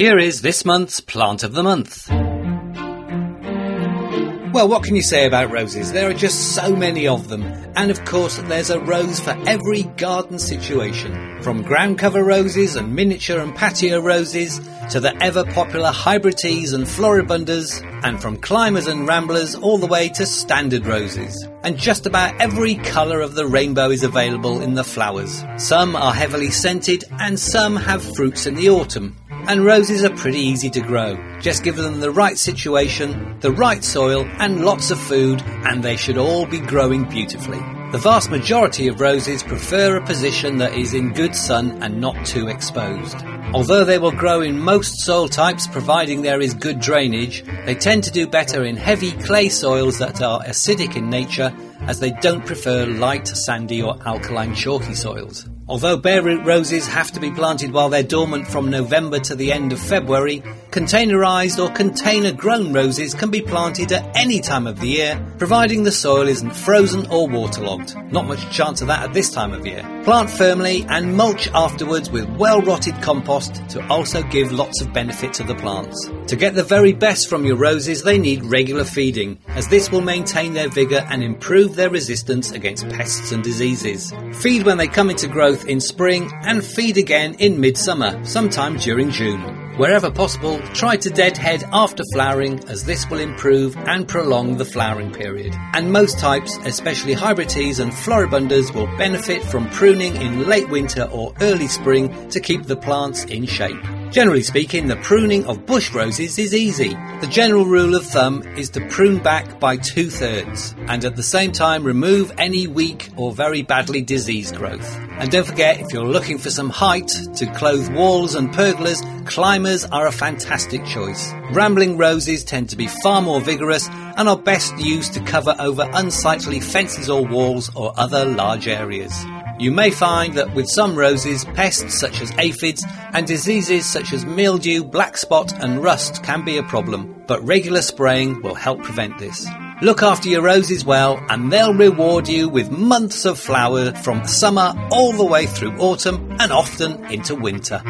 Here is this month's Plant of the Month. Well, what can you say about roses? There are just so many of them. And of course, there's a rose for every garden situation. From ground cover roses and miniature and patio roses to the ever popular hybrid teas and floribundas, and from climbers and ramblers all the way to standard roses. And just about every colour of the rainbow is available in the flowers. Some are heavily scented and some have fruits in the autumn. And roses are pretty easy to grow. Just give them the right situation, the right soil, and lots of food, and they should all be growing beautifully. The vast majority of roses prefer a position that is in good sun and not too exposed. Although they will grow in most soil types providing there is good drainage, they tend to do better in heavy clay soils that are acidic in nature as they don't prefer light sandy or alkaline chalky soils. Although bare root roses have to be planted while they're dormant from November to the end of February, containerized or container grown roses can be planted at any time of the year, providing the soil isn't frozen or waterlogged. Not much chance of that at this time of year. Plant firmly and mulch afterwards with well rotted compost to also give lots of benefit to the plants. To get the very best from your roses, they need regular feeding, as this will maintain their vigour and improve their resistance against pests and diseases. Feed when they come into growth in spring and feed again in midsummer, sometime during June. Wherever possible, try to deadhead after flowering as this will improve and prolong the flowering period. And most types, especially hybrid teas and floribundas, will benefit from pruning in late winter or early spring to keep the plants in shape. Generally speaking, the pruning of bush roses is easy. The general rule of thumb is to prune back by two thirds and at the same time remove any weak or very badly diseased growth. And don't forget, if you're looking for some height to clothe walls and pergolas, climbers are a fantastic choice. Rambling roses tend to be far more vigorous and are best used to cover over unsightly fences or walls or other large areas. You may find that with some roses, pests such as aphids and diseases such as mildew, black spot, and rust can be a problem, but regular spraying will help prevent this. Look after your roses well, and they'll reward you with months of flower from summer all the way through autumn and often into winter.